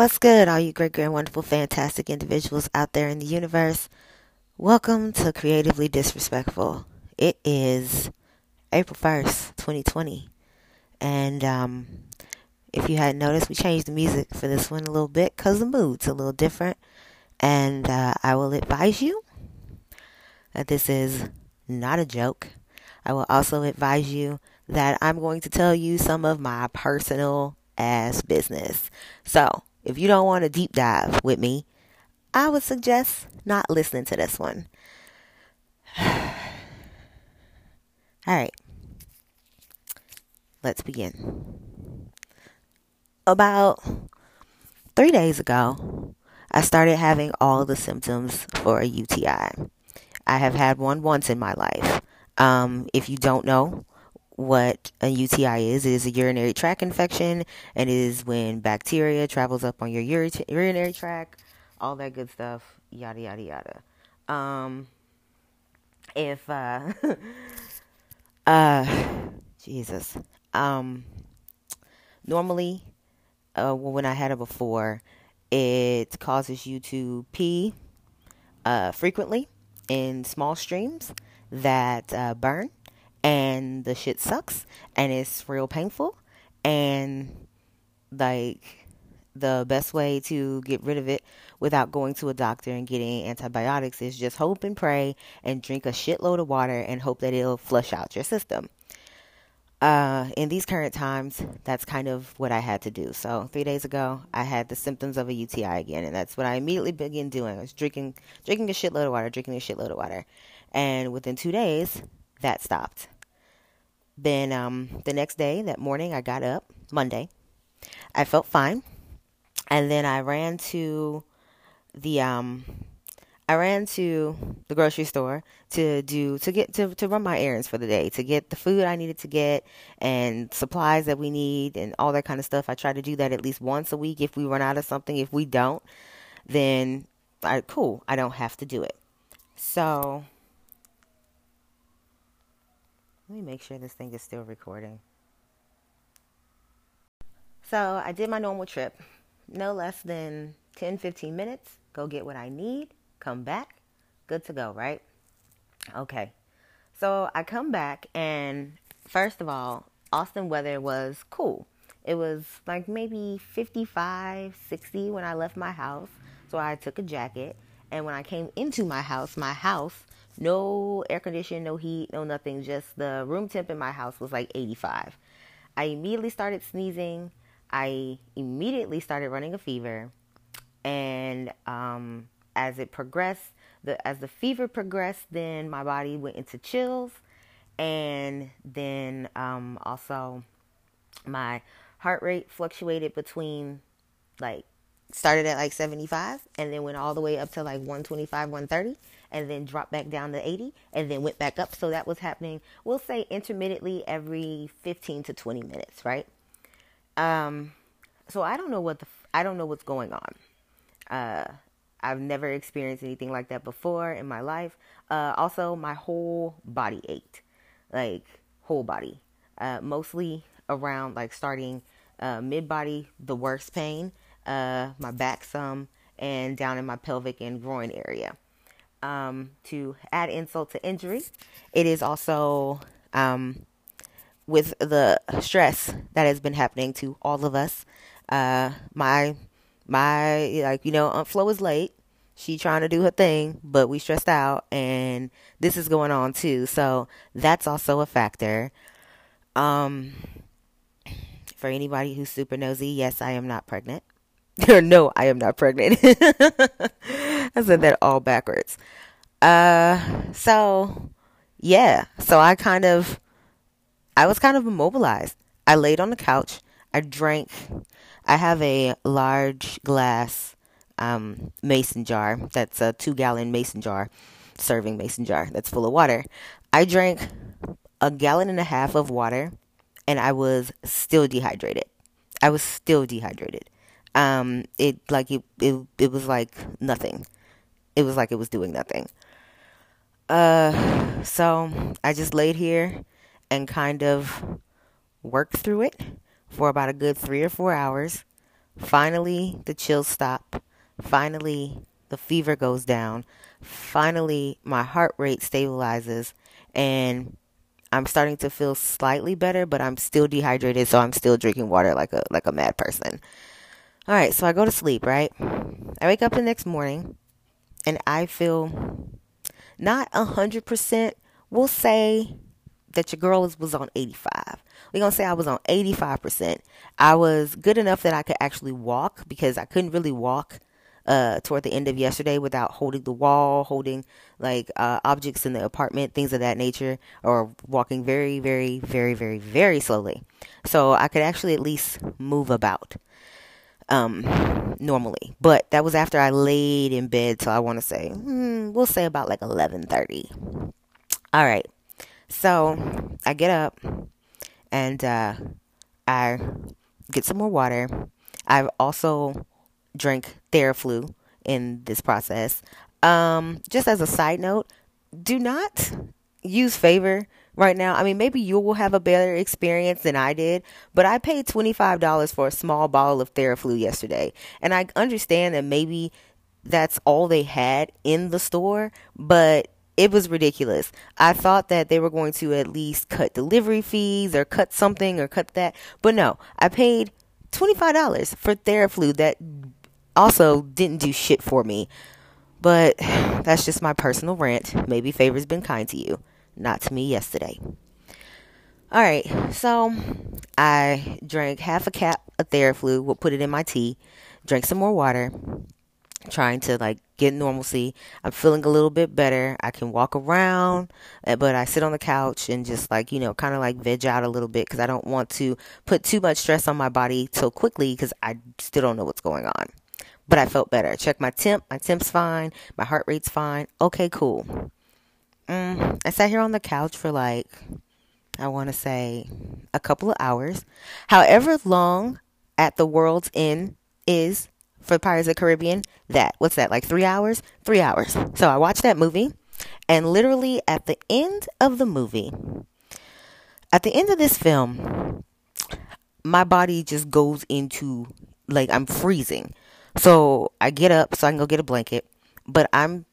What's good, all you great, great, wonderful, fantastic individuals out there in the universe? Welcome to Creatively Disrespectful. It is April 1st, 2020. And um, if you hadn't noticed, we changed the music for this one a little bit because the mood's a little different. And uh, I will advise you that this is not a joke. I will also advise you that I'm going to tell you some of my personal ass business. So, if you don't want to deep dive with me, I would suggest not listening to this one. All right. Let's begin. About three days ago, I started having all the symptoms for a UTI. I have had one once in my life. Um, if you don't know, what a UTI is. It is a urinary tract infection, and it is when bacteria travels up on your urinary tract, all that good stuff, yada yada yada. Um, if uh, uh, Jesus, um, normally, uh, when I had it before, it causes you to pee uh, frequently in small streams that uh, burn and the shit sucks and it's real painful and like the best way to get rid of it without going to a doctor and getting antibiotics is just hope and pray and drink a shitload of water and hope that it'll flush out your system. Uh, in these current times, that's kind of what I had to do. So three days ago, I had the symptoms of a UTI again, and that's what I immediately began doing. I was drinking, drinking a shitload of water, drinking a shitload of water, and within two days, that stopped. Then um, the next day, that morning, I got up, Monday. I felt fine. And then I ran to the um I ran to the grocery store to do to get to to run my errands for the day, to get the food I needed to get and supplies that we need and all that kind of stuff. I try to do that at least once a week if we run out of something. If we don't, then I cool, I don't have to do it. So let me make sure this thing is still recording. So I did my normal trip, no less than 10 15 minutes. Go get what I need, come back, good to go, right? Okay. So I come back, and first of all, Austin weather was cool. It was like maybe 55, 60 when I left my house. So I took a jacket. And when I came into my house, my house no air conditioning, no heat, no nothing. Just the room temp in my house was like 85. I immediately started sneezing. I immediately started running a fever. And um, as it progressed, the as the fever progressed, then my body went into chills, and then um, also my heart rate fluctuated between like started at like 75 and then went all the way up to like 125 130 and then dropped back down to 80 and then went back up. So that was happening, we'll say intermittently every 15 to 20 minutes, right? Um, so I don't know what the, I don't know what's going on. Uh, I've never experienced anything like that before in my life. Uh, also, my whole body ached, like whole body, uh, mostly around like starting uh, mid body, the worst pain, uh, my back some, and down in my pelvic and groin area um, to add insult to injury. It is also um, with the stress that has been happening to all of us. Uh, my my like you know Aunt Flo is late. She trying to do her thing, but we stressed out, and this is going on too. So that's also a factor. Um, for anybody who's super nosy, yes, I am not pregnant. no, I am not pregnant. I said that all backwards. Uh, so yeah, so I kind of, I was kind of immobilized. I laid on the couch. I drank. I have a large glass um, mason jar. That's a two gallon mason jar, serving mason jar that's full of water. I drank a gallon and a half of water, and I was still dehydrated. I was still dehydrated. Um, it like it, it it was like nothing. It was like it was doing nothing. Uh, so I just laid here and kind of worked through it for about a good three or four hours. Finally, the chills stop. Finally, the fever goes down. Finally, my heart rate stabilizes and I'm starting to feel slightly better, but I'm still dehydrated, so I'm still drinking water like a like a mad person. All right, so I go to sleep, right? I wake up the next morning and I feel not a hundred percent. We'll say that your girl was, on 85. We're going to say I was on 85%. I was good enough that I could actually walk because I couldn't really walk uh, toward the end of yesterday without holding the wall, holding like uh, objects in the apartment, things of that nature, or walking very, very, very, very, very slowly. So I could actually at least move about um, normally. But that was after I laid in bed. So I want to say, hmm, we'll say about like 11:30. All right. So I get up and uh, I get some more water. I've also drank Theraflu in this process. Um, just as a side note, do not use favor right now. I mean, maybe you will have a better experience than I did, but I paid $25 for a small bottle of Theraflu yesterday. And I understand that maybe that's all they had in the store, but it was ridiculous. I thought that they were going to at least cut delivery fees or cut something or cut that, but no, I paid $25 for Theraflu that also didn't do shit for me. But that's just my personal rant. Maybe favor's been kind to you, not to me yesterday. All right, so I drank half a cap of Theraflu, we'll put it in my tea, drank some more water, trying to like get normalcy. I'm feeling a little bit better. I can walk around, eh, but I sit on the couch and just like, you know, kind of like veg out a little bit because I don't want to put too much stress on my body so quickly because I still don't know what's going on but I felt better. Check my temp. My temp's fine. My heart rate's fine. Okay, cool. Mm, I sat here on the couch for like, I want to say, a couple of hours. However long at the World's End is for Pirates of the Caribbean, that, what's that, like three hours? Three hours. So I watched that movie, and literally at the end of the movie, at the end of this film, my body just goes into like I'm freezing. So I get up so I can go get a blanket, but I'm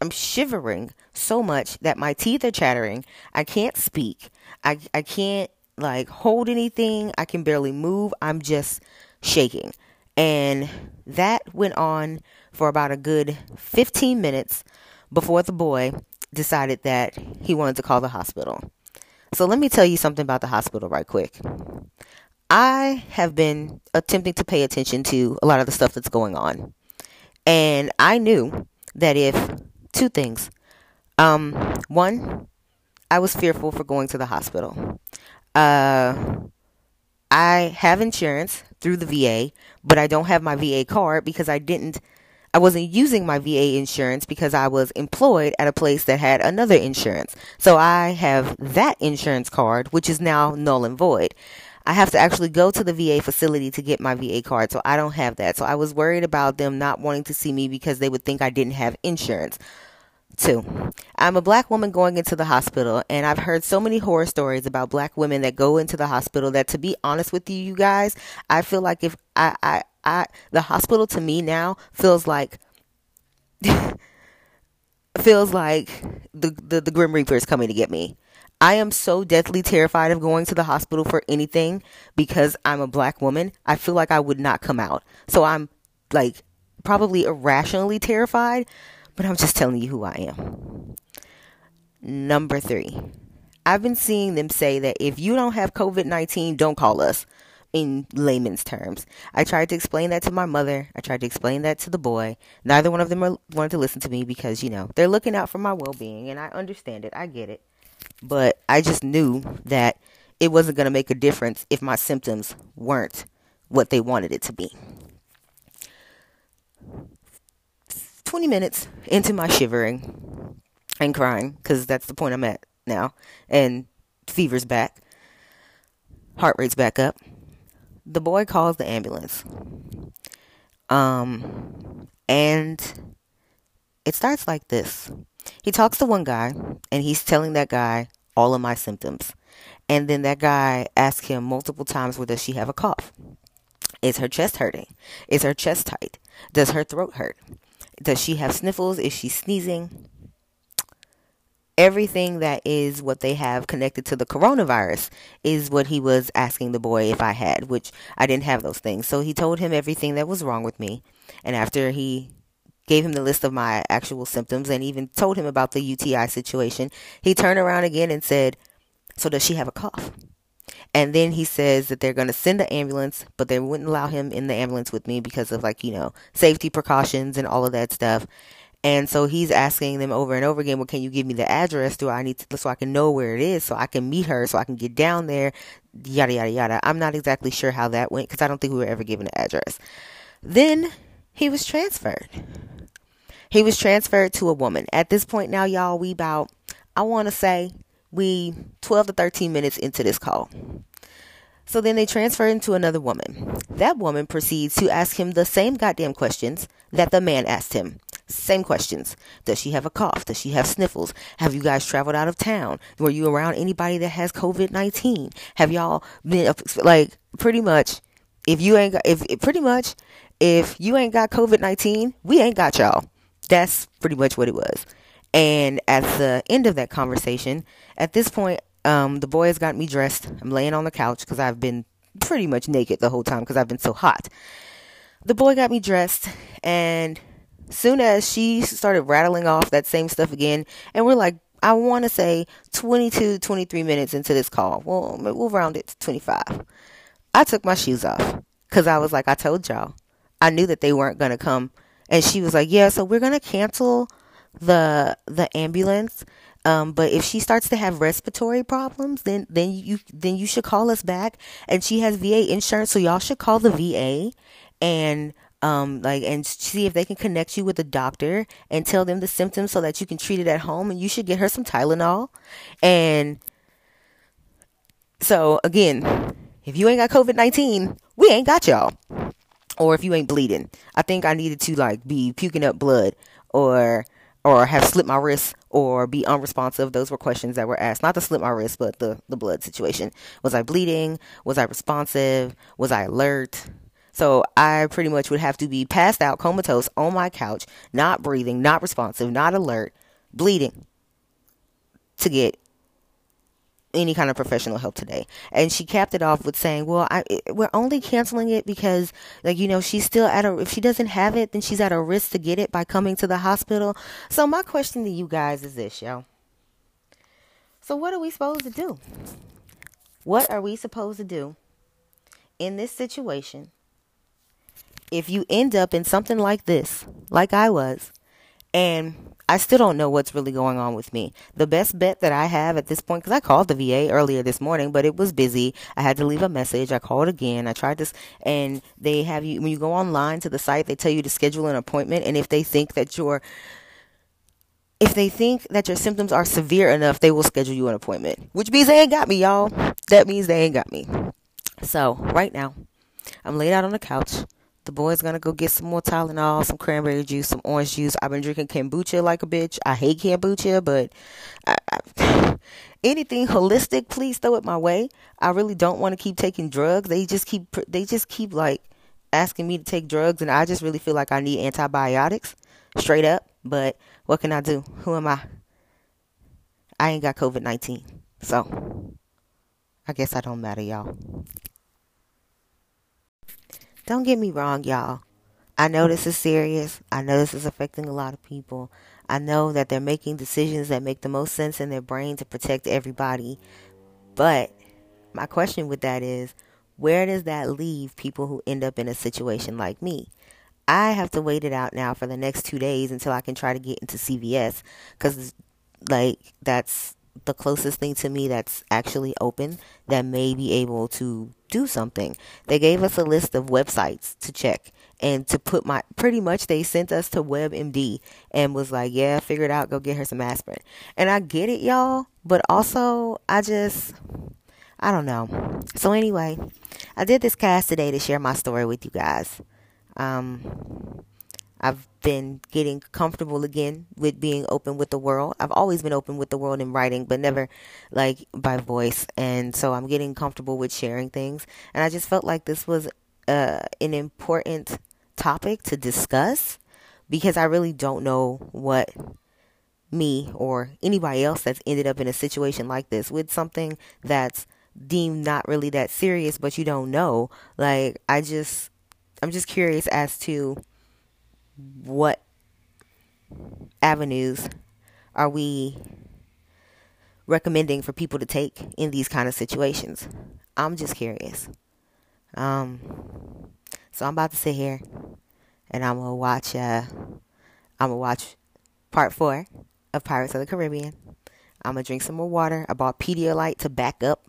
I'm shivering so much that my teeth are chattering. I can't speak. I I can't like hold anything. I can barely move. I'm just shaking. And that went on for about a good 15 minutes before the boy decided that he wanted to call the hospital. So let me tell you something about the hospital right quick. I have been attempting to pay attention to a lot of the stuff that's going on. And I knew that if two things. Um, one, I was fearful for going to the hospital. Uh, I have insurance through the VA, but I don't have my VA card because I didn't I wasn't using my VA insurance because I was employed at a place that had another insurance. So I have that insurance card, which is now null and void. I have to actually go to the VA facility to get my VA card, so I don't have that. So I was worried about them not wanting to see me because they would think I didn't have insurance. Two, I'm a black woman going into the hospital, and I've heard so many horror stories about black women that go into the hospital that, to be honest with you, you guys, I feel like if I, I, I the hospital to me now feels like feels like the, the the Grim Reaper is coming to get me. I am so deathly terrified of going to the hospital for anything because I'm a black woman. I feel like I would not come out. So I'm like probably irrationally terrified, but I'm just telling you who I am. Number three, I've been seeing them say that if you don't have COVID 19, don't call us in layman's terms. I tried to explain that to my mother. I tried to explain that to the boy. Neither one of them wanted to listen to me because, you know, they're looking out for my well being, and I understand it. I get it. But I just knew that it wasn't going to make a difference if my symptoms weren't what they wanted it to be. 20 minutes into my shivering and crying, because that's the point I'm at now, and fever's back, heart rate's back up. The boy calls the ambulance. Um, and it starts like this. He talks to one guy and he's telling that guy all of my symptoms. And then that guy asks him multiple times, well, does she have a cough? Is her chest hurting? Is her chest tight? Does her throat hurt? Does she have sniffles? Is she sneezing? Everything that is what they have connected to the coronavirus is what he was asking the boy if I had, which I didn't have those things. So he told him everything that was wrong with me. And after he gave him the list of my actual symptoms and even told him about the UTI situation, he turned around again and said, So does she have a cough? And then he says that they're going to send an ambulance, but they wouldn't allow him in the ambulance with me because of like, you know, safety precautions and all of that stuff. And so he's asking them over and over again, well, can you give me the address? Do I need to, so I can know where it is so I can meet her, so I can get down there, yada, yada, yada. I'm not exactly sure how that went because I don't think we were ever given an address. Then he was transferred. He was transferred to a woman. At this point now, y'all, we about, I want to say, we 12 to 13 minutes into this call. So then they transfer him to another woman. That woman proceeds to ask him the same goddamn questions that the man asked him. Same questions. Does she have a cough? Does she have sniffles? Have you guys traveled out of town? Were you around anybody that has COVID 19? Have y'all been, like, pretty much, if you ain't got, if, pretty much, if you ain't got COVID 19, we ain't got y'all. That's pretty much what it was. And at the end of that conversation, at this point, um, the boy has got me dressed. I'm laying on the couch because I've been pretty much naked the whole time because I've been so hot. The boy got me dressed, and soon as she started rattling off that same stuff again, and we're like, I want to say 22, 23 minutes into this call. Well, we'll round it to 25. I took my shoes off because I was like, I told y'all. I knew that they weren't going to come. And she was like, Yeah, so we're to cancel the the ambulance um, but if she starts to have respiratory problems, then then you then you should call us back. And she has VA insurance, so y'all should call the VA and um, like and see if they can connect you with a doctor and tell them the symptoms so that you can treat it at home. And you should get her some Tylenol. And so again, if you ain't got COVID nineteen, we ain't got y'all. Or if you ain't bleeding, I think I needed to like be puking up blood or or have slipped my wrist or be unresponsive. Those were questions that were asked. Not to slip my wrist, but the, the blood situation. Was I bleeding? Was I responsive? Was I alert? So I pretty much would have to be passed out, comatose on my couch, not breathing, not responsive, not alert, bleeding to get any kind of professional help today. And she capped it off with saying, "Well, I, we're only canceling it because, like, you know, she's still at a. If she doesn't have it, then she's at a risk to get it by coming to the hospital." So my question to you guys is this, yo. So what are we supposed to do? What are we supposed to do in this situation? If you end up in something like this, like I was, and I still don't know what's really going on with me. The best bet that I have at this point, because I called the VA earlier this morning, but it was busy. I had to leave a message. I called again. I tried this, and they have you, when you go online to the site, they tell you to schedule an appointment. And if they think that you're, if they think that your symptoms are severe enough, they will schedule you an appointment, which means they ain't got me, y'all. That means they ain't got me. So, right now, I'm laid out on the couch. The boy's gonna go get some more Tylenol, some cranberry juice, some orange juice. I've been drinking kombucha like a bitch. I hate kombucha, but I, I, anything holistic, please throw it my way. I really don't want to keep taking drugs. They just keep they just keep like asking me to take drugs, and I just really feel like I need antibiotics, straight up. But what can I do? Who am I? I ain't got COVID nineteen, so I guess I don't matter, y'all. Don't get me wrong, y'all. I know this is serious. I know this is affecting a lot of people. I know that they're making decisions that make the most sense in their brain to protect everybody. But my question with that is where does that leave people who end up in a situation like me? I have to wait it out now for the next two days until I can try to get into CVS because, like, that's the closest thing to me that's actually open that may be able to do something. They gave us a list of websites to check and to put my pretty much they sent us to WebMD and was like, "Yeah, figure it out, go get her some aspirin." And I get it, y'all, but also I just I don't know. So anyway, I did this cast today to share my story with you guys. Um I've been getting comfortable again with being open with the world. I've always been open with the world in writing, but never like by voice. And so I'm getting comfortable with sharing things. And I just felt like this was uh, an important topic to discuss because I really don't know what me or anybody else that's ended up in a situation like this with something that's deemed not really that serious, but you don't know. Like, I just, I'm just curious as to what avenues are we recommending for people to take in these kind of situations. I'm just curious. Um, so I'm about to sit here and I'm gonna watch. Uh, I'm gonna watch part four of Pirates of the Caribbean. I'm gonna drink some more water. I bought Pedialyte to back up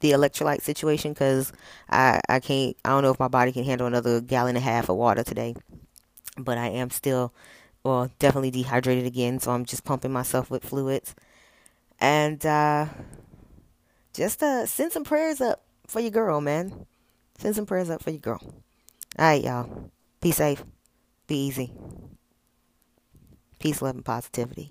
the electrolyte situation because I I can't. I don't know if my body can handle another gallon and a half of water today. But I am still, well, definitely dehydrated again. So I'm just pumping myself with fluids, and uh, just uh, send some prayers up for your girl, man. Send some prayers up for your girl. All right, y'all. Be safe. Be easy. Peace, love, and positivity.